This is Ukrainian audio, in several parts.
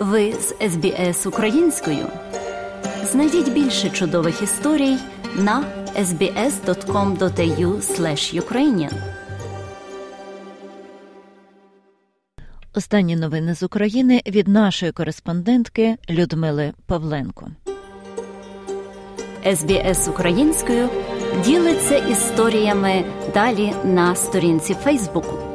Ви з СБС українською. Знайдіть більше чудових історій на sbs.com.au ukrainian Останні новини з України від нашої кореспондентки Людмили Павленко. СБС українською ділиться історіями далі на сторінці Фейсбуку.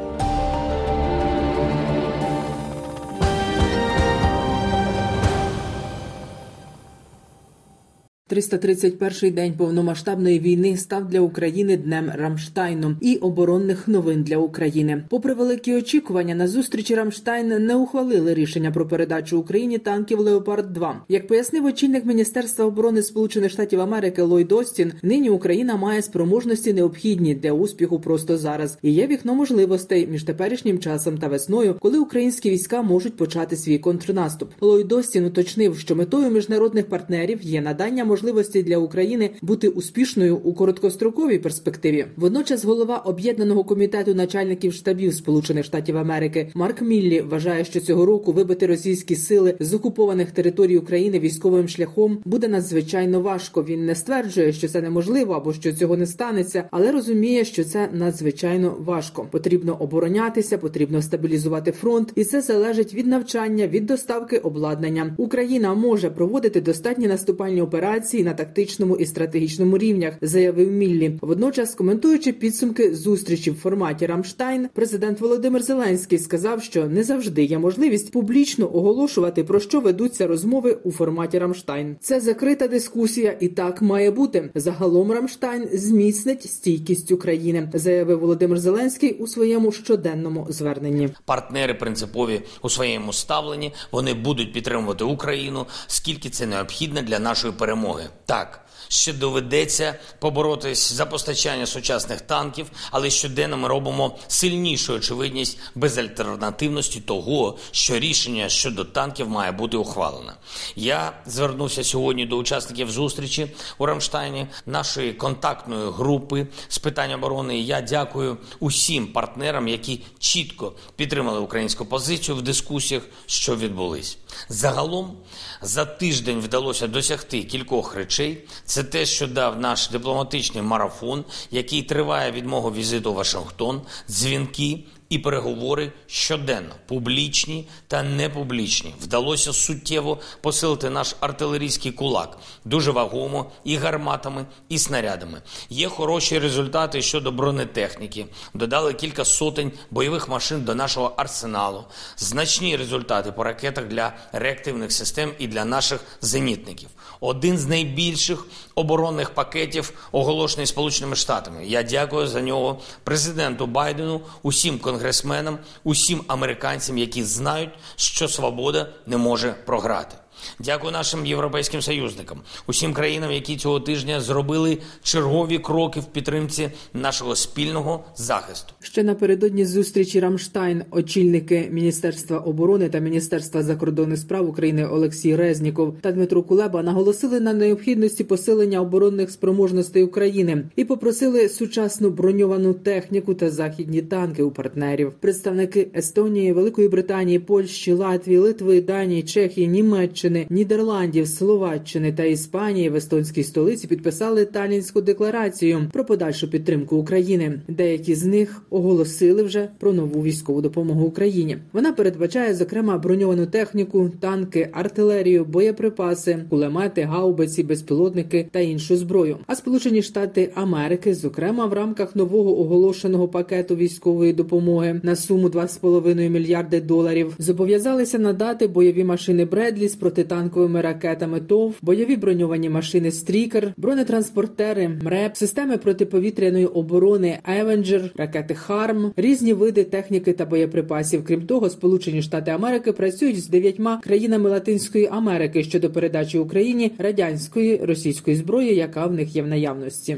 331-й день повномасштабної війни став для України днем Рамштайну і оборонних новин для України. Попри великі очікування, на зустрічі Рамштайн не ухвалили рішення про передачу Україні танків Леопард 2 Як пояснив очільник Міністерства оборони Сполучених Штатів Америки Ллойд Остін, нині Україна має спроможності необхідні для успіху просто зараз. І є вікно можливостей між теперішнім часом та весною, коли українські війська можуть почати свій контрнаступ. Ллойд Остін уточнив, що метою міжнародних партнерів є надання можливості для України бути успішною у короткостроковій перспективі. Водночас, голова об'єднаного комітету начальників штабів Сполучених Штатів Америки Марк Міллі вважає, що цього року вибити російські сили з окупованих територій України військовим шляхом буде надзвичайно важко. Він не стверджує, що це неможливо або що цього не станеться, але розуміє, що це надзвичайно важко. Потрібно оборонятися, потрібно стабілізувати фронт, і це залежить від навчання, від доставки обладнання. Україна може проводити достатні наступальні операції операції на тактичному і стратегічному рівнях, заявив Міллі. Водночас, коментуючи підсумки зустрічі в форматі Рамштайн, президент Володимир Зеленський сказав, що не завжди є можливість публічно оголошувати про що ведуться розмови у форматі Рамштайн. Це закрита дискусія, і так має бути. Загалом Рамштайн зміцнить стійкість України, заявив Володимир Зеленський у своєму щоденному зверненні. Партнери принципові у своєму ставленні вони будуть підтримувати Україну, скільки це необхідно для нашої перемоги перемоги. Так, ще доведеться поборотись за постачання сучасних танків, але щоденно ми робимо сильнішу очевидність безальтернативності того, що рішення щодо танків має бути ухвалене. Я звернувся сьогодні до учасників зустрічі у Рамштайні нашої контактної групи з питань оборони. Я дякую усім партнерам, які чітко підтримали українську позицію в дискусіях, що відбулись. Загалом за тиждень вдалося досягти кількох речей. Це те, що дав наш дипломатичний марафон, який триває від мого візиту в Вашингтон, дзвінки і переговори щоденно, публічні та непублічні. Вдалося суттєво посилити наш артилерійський кулак, дуже вагомо і гарматами, і снарядами. Є хороші результати щодо бронетехніки. Додали кілька сотень бойових машин до нашого арсеналу, значні результати по ракетах для реактивних систем і для наших зенітників. Один з найбільших оборонних пакетів, оголошений Сполученими Штатами. Я дякую за нього президенту Байдену, усім конгресменам, усім американцям, які знають, що свобода не може програти. Дякую нашим європейським союзникам, усім країнам, які цього тижня зробили чергові кроки в підтримці нашого спільного захисту. Ще напередодні зустрічі Рамштайн, очільники Міністерства оборони та Міністерства закордонних справ України Олексій Резніков та Дмитро Кулеба наголосили на необхідності посилення оборонних спроможностей України і попросили сучасну броньовану техніку та західні танки у партнерів. Представники Естонії, Великої Британії, Польщі, Латвії, Литви, Данії, Чехії, Німеччини. Німеччини, Нідерландів, Словаччини та Іспанії в естонській столиці підписали Талінську декларацію про подальшу підтримку України. Деякі з них оголосили вже про нову військову допомогу Україні. Вона передбачає зокрема броньовану техніку, танки, артилерію, боєприпаси, кулемети, гаубиці, безпілотники та іншу зброю. А Сполучені Штати Америки, зокрема в рамках нового оголошеного пакету військової допомоги на суму 2,5 мільярди доларів, зобов'язалися надати бойові машини Бредлі з проти протитанковими ракетами ТОВ, бойові броньовані машини Стрікер, бронетранспортери, МРЕП, системи протиповітряної оборони Евенджер, ракети Харм, різні види техніки та боєприпасів. Крім того, Сполучені Штати Америки працюють з дев'ятьма країнами Латинської Америки щодо передачі Україні радянської російської зброї, яка в них є в наявності.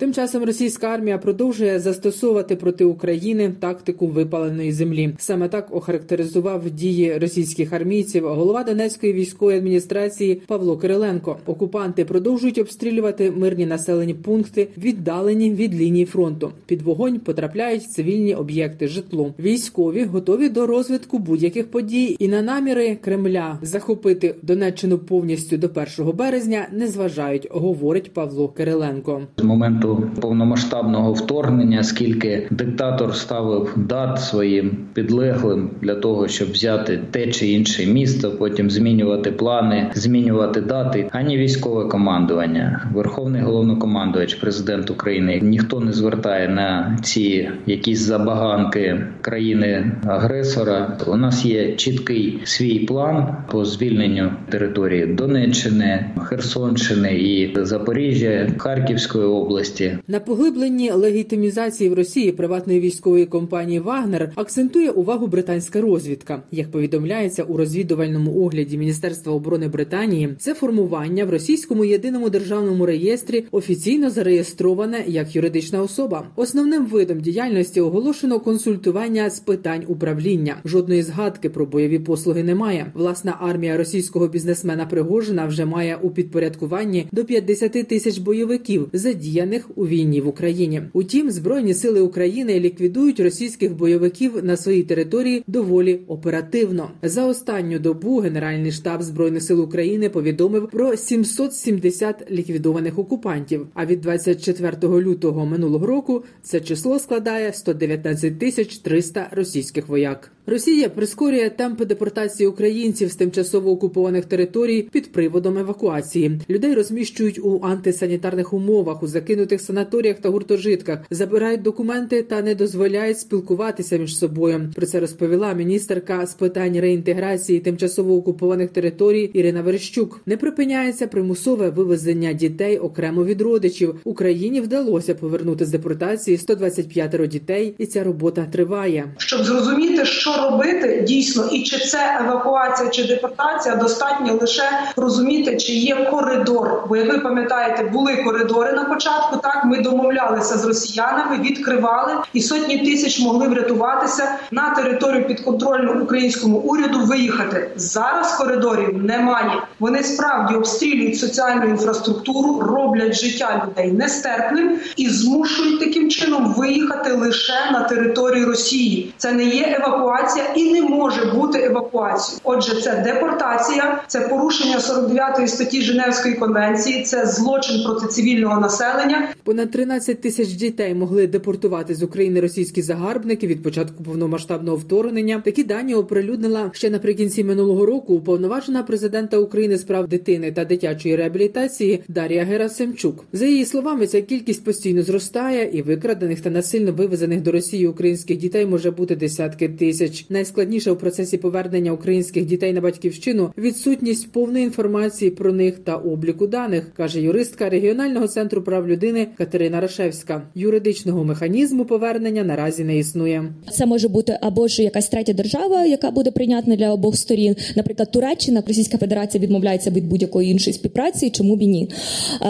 Тим часом російська армія продовжує застосовувати проти України тактику випаленої землі. Саме так охарактеризував дії російських армійців голова Донецької військової адміністрації Павло Кириленко. Окупанти продовжують обстрілювати мирні населені пункти, віддалені від лінії фронту. Під вогонь потрапляють цивільні об'єкти, житло. Військові готові до розвитку будь-яких подій і на наміри Кремля захопити Донеччину повністю до 1 березня не зважають, говорить Павло Кириленко. З моменту повномасштабного вторгнення, скільки диктатор ставив дат своїм підлеглим для того, щоб взяти те чи інше місто, потім змінювати плани, змінювати дати, ані військове командування, верховний головнокомандувач, президент України ніхто не звертає на ці якісь забаганки країни-агресора. У нас є чіткий свій план по звільненню території Донеччини, Херсонщини і Запоріжжя, Харківської області. На поглибленні легітимізації в Росії приватної військової компанії Вагнер акцентує увагу британська розвідка. Як повідомляється у розвідувальному огляді Міністерства оборони Британії, це формування в російському єдиному державному реєстрі офіційно зареєстроване як юридична особа. Основним видом діяльності оголошено консультування з питань управління. Жодної згадки про бойові послуги немає. Власна армія російського бізнесмена Пригожина вже має у підпорядкуванні до 50 тисяч бойовиків, задіяних у війні в Україні. Утім, збройні сили України ліквідують російських бойовиків на своїй території доволі оперативно. За останню добу Генеральний штаб збройних сил України повідомив про 770 ліквідованих окупантів. А від 24 лютого минулого року це число складає 119 тисяч 300 російських вояк. Росія прискорює темпи депортації українців з тимчасово окупованих територій під приводом евакуації. Людей розміщують у антисанітарних умовах у закинутих санаторіях та гуртожитках, забирають документи та не дозволяють спілкуватися між собою. Про це розповіла міністерка з питань реінтеграції тимчасово окупованих територій Ірина Верещук. Не припиняється примусове вивезення дітей окремо від родичів. Україні вдалося повернути з депортації 125 дітей, і ця робота триває. Щоб зрозуміти, що робити дійсно, і чи це евакуація чи депортація, достатньо лише розуміти, чи є коридор. Бо як ви пам'ятаєте, були коридори на початку. Так ми домовлялися з росіянами, відкривали, і сотні тисяч могли врятуватися на територію підконтрольну українському уряду. Виїхати зараз. Коридорів немає. Вони справді обстрілюють соціальну інфраструктуру, роблять життя людей нестерпним і змушують таким чином виїхати лише на територію Росії. Це не є евакуація і не може бути евакуацією. Отже, це депортація, це порушення 49 статті Женевської конвенції, це злочин проти цивільного населення. Понад 13 тисяч дітей могли депортувати з України російські загарбники від початку повномасштабного вторгнення. Такі дані оприлюднила ще наприкінці минулого року уповноважена президента України з прав дитини та дитячої реабілітації Дар'я Герасимчук. За її словами, ця кількість постійно зростає, і викрадених та насильно вивезених до Росії українських дітей може бути десятки тисяч. Найскладніше у процесі повернення українських дітей на батьківщину відсутність повної інформації про них та обліку даних, каже юристка регіонального центру прав людини Катерина Рашевська. Юридичного механізму повернення наразі не існує. Це може бути або ж якась третя держава, яка буде прийнятна для обох сторін. Наприклад, Туреччина, Російська Федерація відмовляється від будь-якої іншої співпраці, чому б ні.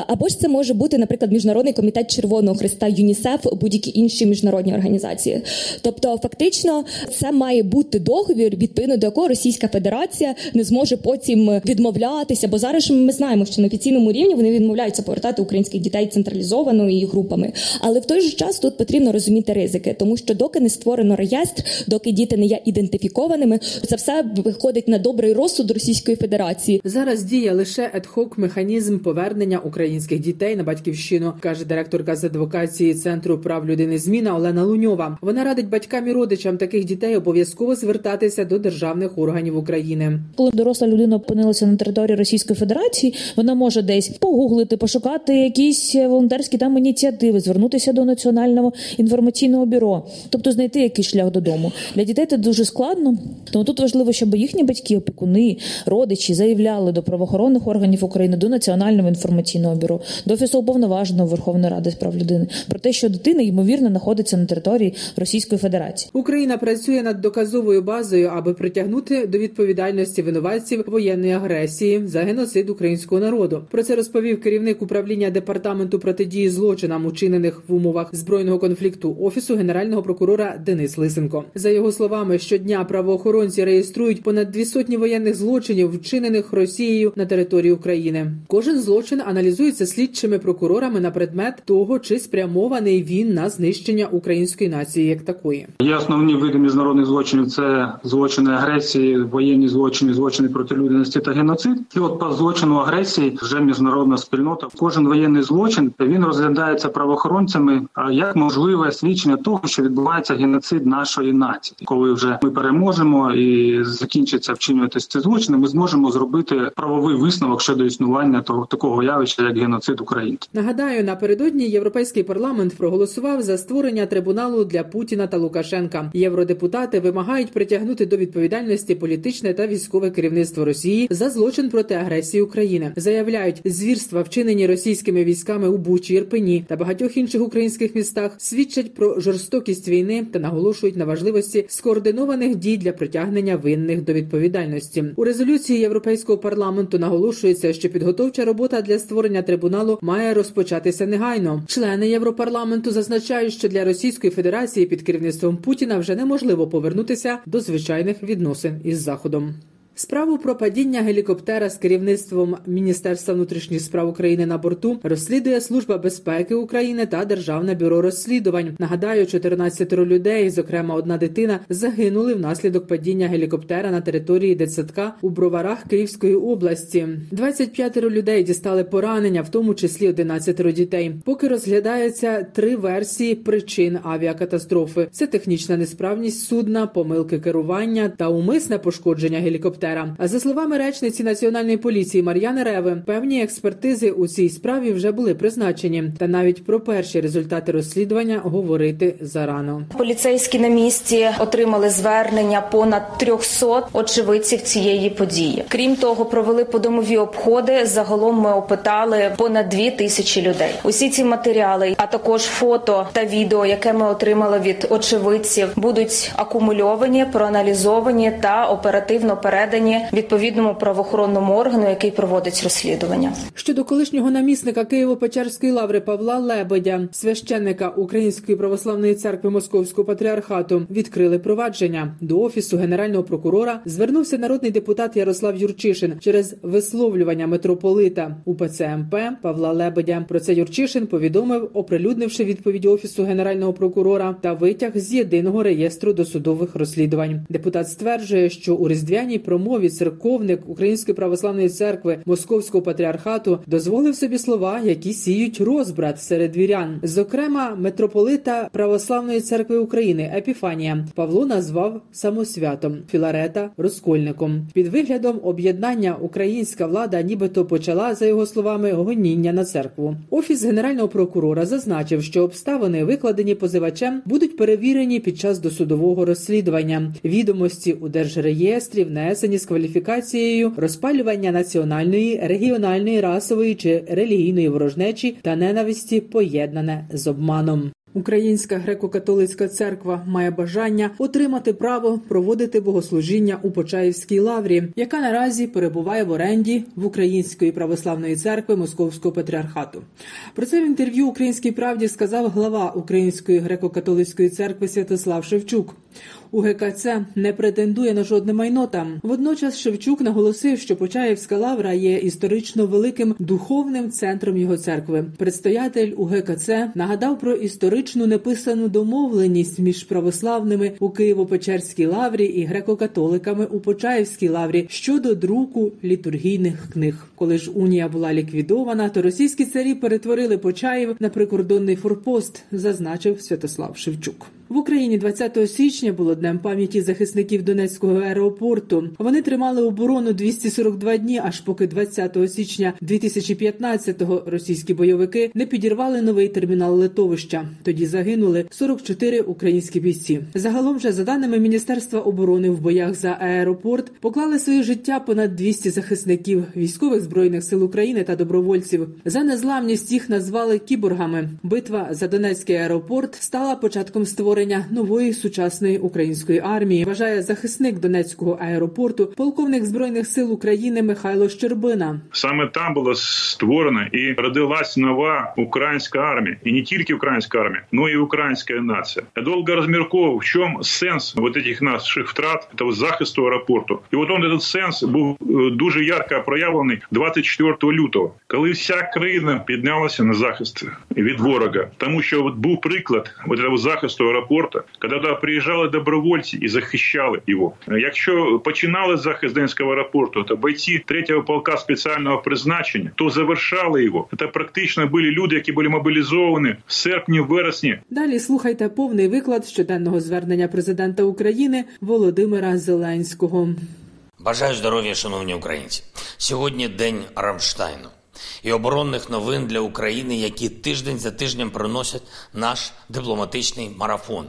Або ж це може бути, наприклад, міжнародний комітет Червоного Христа, ЮНІСЕФ, будь-які інші міжнародні організації. Тобто, фактично, це має бути договір, відповідно до якого Російська Федерація не зможе потім відмовлятися. Бо зараз ми знаємо, що на офіційному рівні вони відмовляються повертати українських дітей централізовано і групами. Але в той же час тут потрібно розуміти ризики, тому що доки не створено реєстр, доки діти не є ідентифікованими, це все виходить на добрий розсуд Російської Федерації. Зараз діє лише едхок механізм повернення українських дітей на батьківщину, каже директорка з адвокації центру прав людини зміна Олена Луньова. Вона радить батькам і родичам таких дітей обов'язково звертатися до державних органів України. Коли доросла людина опинилася на території Російської Федерації, вона може десь погуглити, пошукати якісь волонтерські там ініціативи, звернутися до національного інформаційного бюро, тобто знайти якийсь шлях додому. Для дітей це дуже складно. Тому тут важливо, щоб їхні батьки, опікуни, родичі заявляли до правоохоронних органів України, до національного інформаційного бюро, до офісу уповноваженого Верховної Ради з прав людини про те, що дитина ймовірно знаходиться на території Російської Федерації. Україна працює над доказовою базою, аби притягнути до відповідальності винуватців воєнної агресії за геноцид українського народу. Про це розповів керівник управління департаменту протидії протидії злочинам, учинених в умовах збройного конфлікту офісу генерального прокурора Денис Лисенко. За його словами, щодня правоохоронці реєструють понад дві сотні воєнних злочинів, вчинених Росією на території України. Кожен злочин аналізується слідчими прокурорами на предмет того, чи спрямований він на знищення української нації як такої. Є основні види міжнародних злочинів: це злочини агресії, воєнні злочини, злочини проти людяності та геноцид. І от по злочину агресії вже міжнародна спільнота. Кожен воєнний злочин він розглядається правоохоронцями як можливе свідчення того, що відбувається геноцид нашої нації. Коли вже ми переможемо і закінчиться вчинюватися ці злочини, ми зможемо зробити правовий висновок щодо існування того такого явища, як геноцид українців. Нагадаю, напередодні європейський парламент проголосував за створення трибуналу для Путіна та Лукашенка. Євродепутати вимагають притягнути до відповідальності політичне та військове керівництво Росії за злочин проти агресії України. Заявляють, звірства, вчинені російськими військами у Бучі, Ірпені та багатьох інших українських містах, свідчать про жорстокість війни та наголошують на важливості скоординованих дій для притягнення винних до відповідальності. У резолюції європейського парламенту наголошується, що підготовча робота для створення трибуналу має розпочатися негайно. Члени Європарламенту зазначають, що для Російської Федерації під керівництвом Путіна вже неможливо повернутися до звичайних відносин із Заходом. Справу про падіння гелікоптера з керівництвом Міністерства внутрішніх справ України на борту розслідує Служба безпеки України та Державне бюро розслідувань. Нагадаю, 14 людей, зокрема одна дитина, загинули внаслідок падіння гелікоптера на території дитсадка у броварах Київської області. 25 людей дістали поранення, в тому числі 11 дітей. Поки розглядаються три версії причин авіакатастрофи: це технічна несправність судна, помилки керування та умисне пошкодження гелікоптера. А за словами речниці національної поліції Мар'яни Реви, певні експертизи у цій справі вже були призначені, та навіть про перші результати розслідування говорити зарано. Поліцейські на місці отримали звернення понад 300 очевидців цієї події. Крім того, провели подомові обходи. Загалом ми опитали понад 2 тисячі людей. Усі ці матеріали, а також фото та відео, яке ми отримали від очевидців, будуть акумульовані, проаналізовані та оперативно передані відповідному правоохоронному органу, який проводить розслідування. Щодо колишнього намісника Києво-Печерської лаври Павла Лебедя, священника Української православної церкви Московського патріархату, відкрили провадження до офісу генерального прокурора. Звернувся народний депутат Ярослав Юрчишин через висловлювання митрополита УПЦ МП Павла Лебедя. Про це Юрчишин повідомив, оприлюднивши відповідь офісу генерального прокурора та витяг з єдиного реєстру досудових розслідувань. Депутат стверджує, що у різдвяній промові церковник Української православної церкви Московського патріархату дозволив собі слова, які сіють розбрат серед вірян. Зокрема, митрополита Православної церкви України Епіфанія Павло назвав самосвятом Філарета розкольником. Під виглядом об'єднання українська влада, нібито почала за його словами гоніння на церкву. Офіс генерального прокурора зазначив, що обставини, викладені позивачем, будуть перевірені під час досудового розслідування. Відомості у держреєстрі внесені з кваліфікацією розпалювання національної, регіональної, расової чи релігійної ворожнечі та ненависті, поєднане з обманом. Українська греко-католицька церква має бажання отримати право проводити богослужіння у Почаївській лаврі, яка наразі перебуває в оренді в Української православної церкви Московського патріархату. Про це в інтерв'ю Українській правді сказав глава Української греко-католицької церкви Святослав Шевчук. У ГКЦ не претендує на жодне майно там. Водночас Шевчук наголосив, що Почаївська лавра є історично великим духовним центром його церкви. Предстоятель у ГКЦ нагадав про історичну неписану домовленість між православними у Києво-Печерській лаврі і греко-католиками у Почаївській лаврі щодо друку літургійних книг. Коли ж унія була ліквідована, то російські царі перетворили Почаїв на прикордонний форпост, зазначив Святослав Шевчук. В Україні 20 січня було днем пам'яті захисників Донецького аеропорту. Вони тримали оборону 242 дні, аж поки 20 січня 2015-го російські бойовики не підірвали новий термінал литовища. Тоді загинули 44 українські бійці. Загалом же, за даними Міністерства оборони, в боях за аеропорт поклали своє життя понад 200 захисників військових збройних сил України та добровольців. За незламність їх назвали кіборгами. Битва за Донецький аеропорт стала початком створення створення нової сучасної української армії. Вважає захисник Донецького аеропорту, полковник збройних сил України Михайло Щербина. Саме там була створена і родилась нова українська армія, і не тільки українська армія, але і українська нація. Я довго розмірковував, в чому сенс вот этих наших втрат того захисту аеропорту. І от он этот сенс був е, дуже ярко проявлений 24 лютого, коли вся країна піднялася на захист від ворога, тому що от був приклад от этого захисту аеропорту, коли туди приїжджали добровольці і захищали його. Якщо починали захист Донецького аеропорту, то бойці 3-го полка спеціального призначення, то завершали його. Це практично були люди, які були мобілізовані в серпні, вересні. Далі слухайте повний виклад щоденного звернення президента України Володимира Зеленського. Бажаю здоров'я, шановні українці. Сьогодні день Рамштайну і оборонних новин для України, які тиждень за тижнем приносять наш дипломатичний марафон.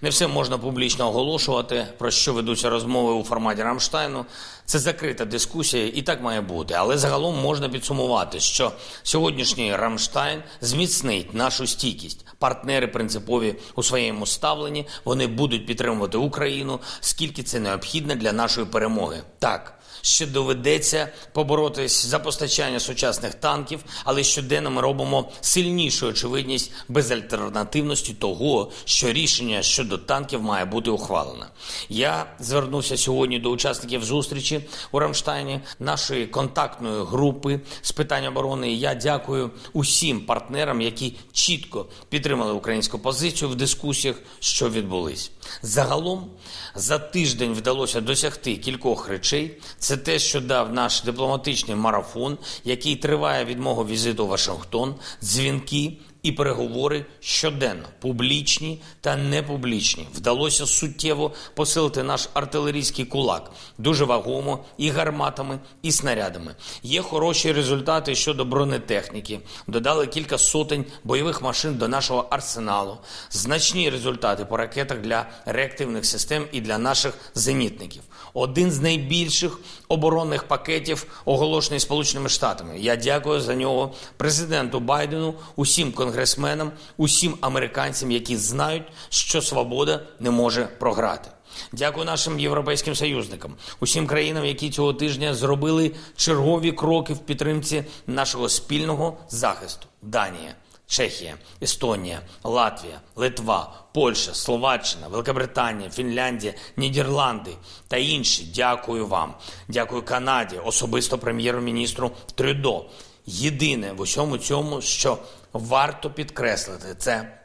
Не все можна публічно оголошувати, про що ведуться розмови у форматі Рамштайну. Це закрита дискусія, і так має бути. Але загалом можна підсумувати, що сьогоднішній Рамштайн зміцнить нашу стійкість. Партнери принципові у своєму ставленні. Вони будуть підтримувати Україну, скільки це необхідно для нашої перемоги. Так ще доведеться поборотись за постачання сучасних танків, але щоденно ми робимо сильнішу очевидність безальтернативності того, що рішення щодо танків має бути ухвалене. Я звернувся сьогодні до учасників зустрічі у Рамштайні нашої контактної групи з питань оборони. Я дякую усім партнерам, які чітко підтримали українську позицію в дискусіях, що відбулись. Загалом за тиждень вдалося досягти кількох речей. Це те, що дав наш дипломатичний марафон, який триває від мого візиту в Вашингтон, дзвінки і переговори щоденно, публічні та непублічні. Вдалося суттєво посилити наш артилерійський кулак, дуже вагомо і гарматами, і снарядами. Є хороші результати щодо бронетехніки. Додали кілька сотень бойових машин до нашого арсеналу. Значні результати по ракетах для реактивних систем і для наших зенітників. Один з найбільших оборонних пакетів, оголошений Сполученими Штатами. Я дякую за нього президенту Байдену, усім конгресменам, усім американцям, які знають, що свобода не може програти. Дякую нашим європейським союзникам, усім країнам, які цього тижня зробили чергові кроки в підтримці нашого спільного захисту. Данія. Чехія, Естонія, Латвія, Литва, Польща, Словаччина, Великобританія, Фінляндія, Нідерланди та інші. Дякую вам. Дякую Канаді, особисто прем'єр-міністру Трюдо. Єдине в усьому цьому, що варто підкреслити, це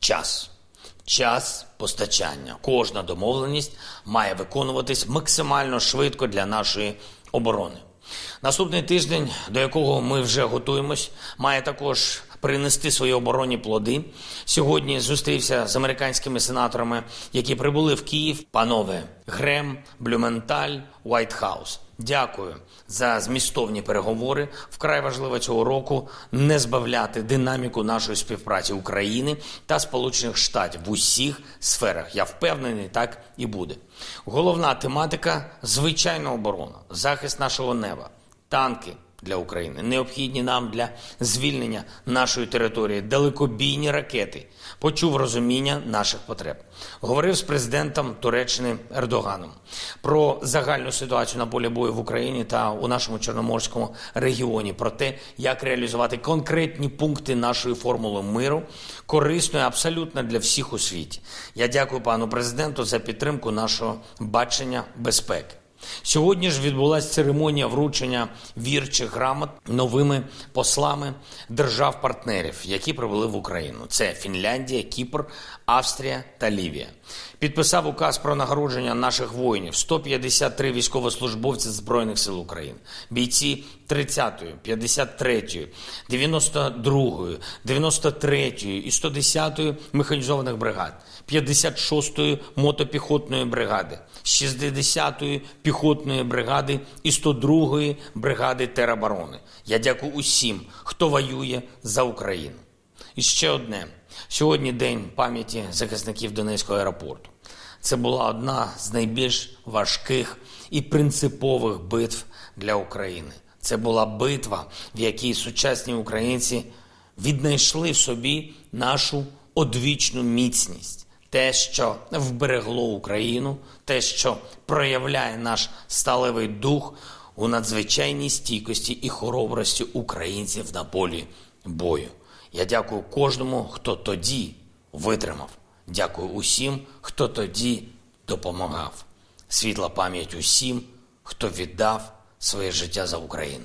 час. Час постачання. Кожна домовленість має виконуватись максимально швидко для нашої оборони. Наступний тиждень, до якого ми вже готуємось, має також принести свої оборонні плоди. Сьогодні зустрівся з американськими сенаторами, які прибули в Київ. Панове Грем, Блюменталь, Уайтхаус. Дякую за змістовні переговори. Вкрай важливо цього року не збавляти динаміку нашої співпраці України та Сполучених Штатів в усіх сферах. Я впевнений, так і буде. Головна тематика звичайна оборона, захист нашого неба, танки для України, необхідні нам для звільнення нашої території, далекобійні ракети, почув розуміння наших потреб. Говорив з президентом Туреччини Ердоганом про загальну ситуацію на полі бою в Україні та у нашому Чорноморському регіоні, про те, як реалізувати конкретні пункти нашої формули миру, корисною абсолютно для всіх у світі. Я дякую пану президенту за підтримку нашого бачення безпеки. Сьогодні ж відбулася церемонія вручення вірчих грамот новими послами держав-партнерів, які прибули в Україну. Це Фінляндія, Кіпр, Австрія та Лівія. Підписав указ про нагородження наших воїнів 153 військовослужбовці збройних сил України, бійці 30-ї, 53-ї, 92-ї, 93-ї і 110-ї механізованих бригад. 56-ї мотопіхотної бригади, 60-ї піхотної бригади і 102-ї бригади тероборони. Я дякую усім, хто воює за Україну. І ще одне: сьогодні день пам'яті захисників Донецького аеропорту. Це була одна з найбільш важких і принципових битв для України. Це була битва, в якій сучасні українці віднайшли в собі нашу одвічну міцність те, що вберегло Україну, те, що проявляє наш сталевий дух у надзвичайній стійкості і хоробрості українців на полі бою. Я дякую кожному, хто тоді витримав. Дякую усім, хто тоді допомагав. Світла пам'ять усім, хто віддав своє життя за Україну.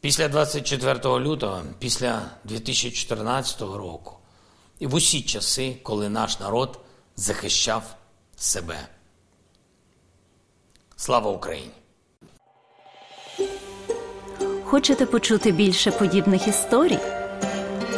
Після 24 лютого, після 2014 року і в усі часи, коли наш народ захищав себе. Слава Україні! Хочете почути більше подібних історій?